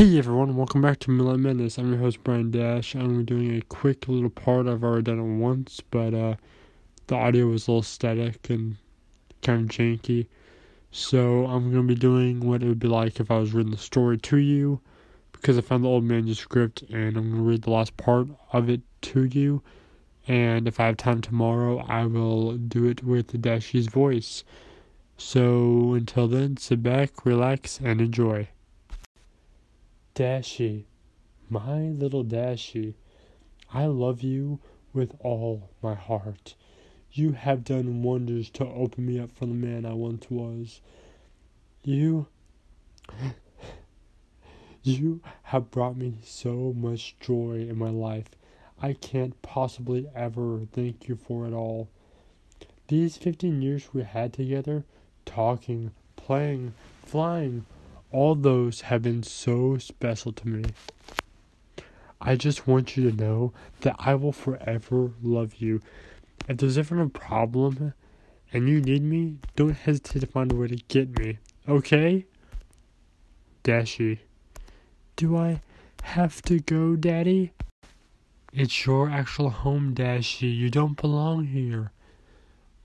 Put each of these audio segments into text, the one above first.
Hey everyone, welcome back to Midnight Madness. I'm your host Brian Dash. I'm doing a quick little part. I've already done it once, but uh, the audio was a little static and kind of janky. So I'm gonna be doing what it would be like if I was reading the story to you, because I found the old manuscript and I'm gonna read the last part of it to you. And if I have time tomorrow, I will do it with Dashie's voice. So until then, sit back, relax, and enjoy. Dashie, my little Dashie, I love you with all my heart. You have done wonders to open me up from the man I once was. You. You have brought me so much joy in my life. I can't possibly ever thank you for it all. These 15 years we had together, talking, playing, flying, all those have been so special to me. I just want you to know that I will forever love you. If there's ever a problem and you need me, don't hesitate to find a way to get me. Okay? Dashie. Do I have to go, Daddy? It's your actual home, Dashie. You don't belong here.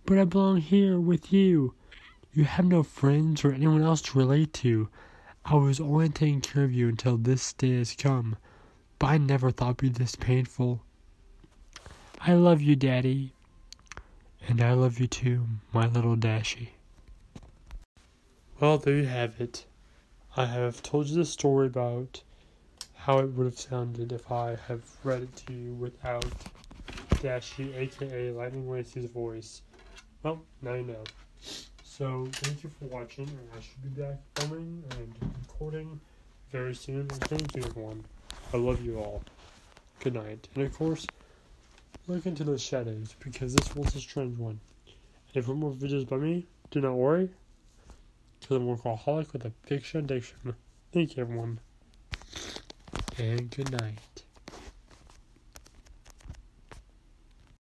But I belong here with you. You have no friends or anyone else to relate to. I was only taking care of you until this day has come, but I never thought it'd be this painful. I love you, Daddy. And I love you too, my little Dashie. Well, there you have it. I have told you the story about how it would have sounded if I have read it to you without Dashie, aka Lightning Lacy's voice. Well, now you know. So thank you for watching, and I should be back filming and recording very soon. Thank you, everyone. I love you all. Good night. And of course, look into the shadows because this was a strange one. And want more videos by me, do not worry, because I'm a workaholic with a fiction addiction. Thank you, everyone. And good night.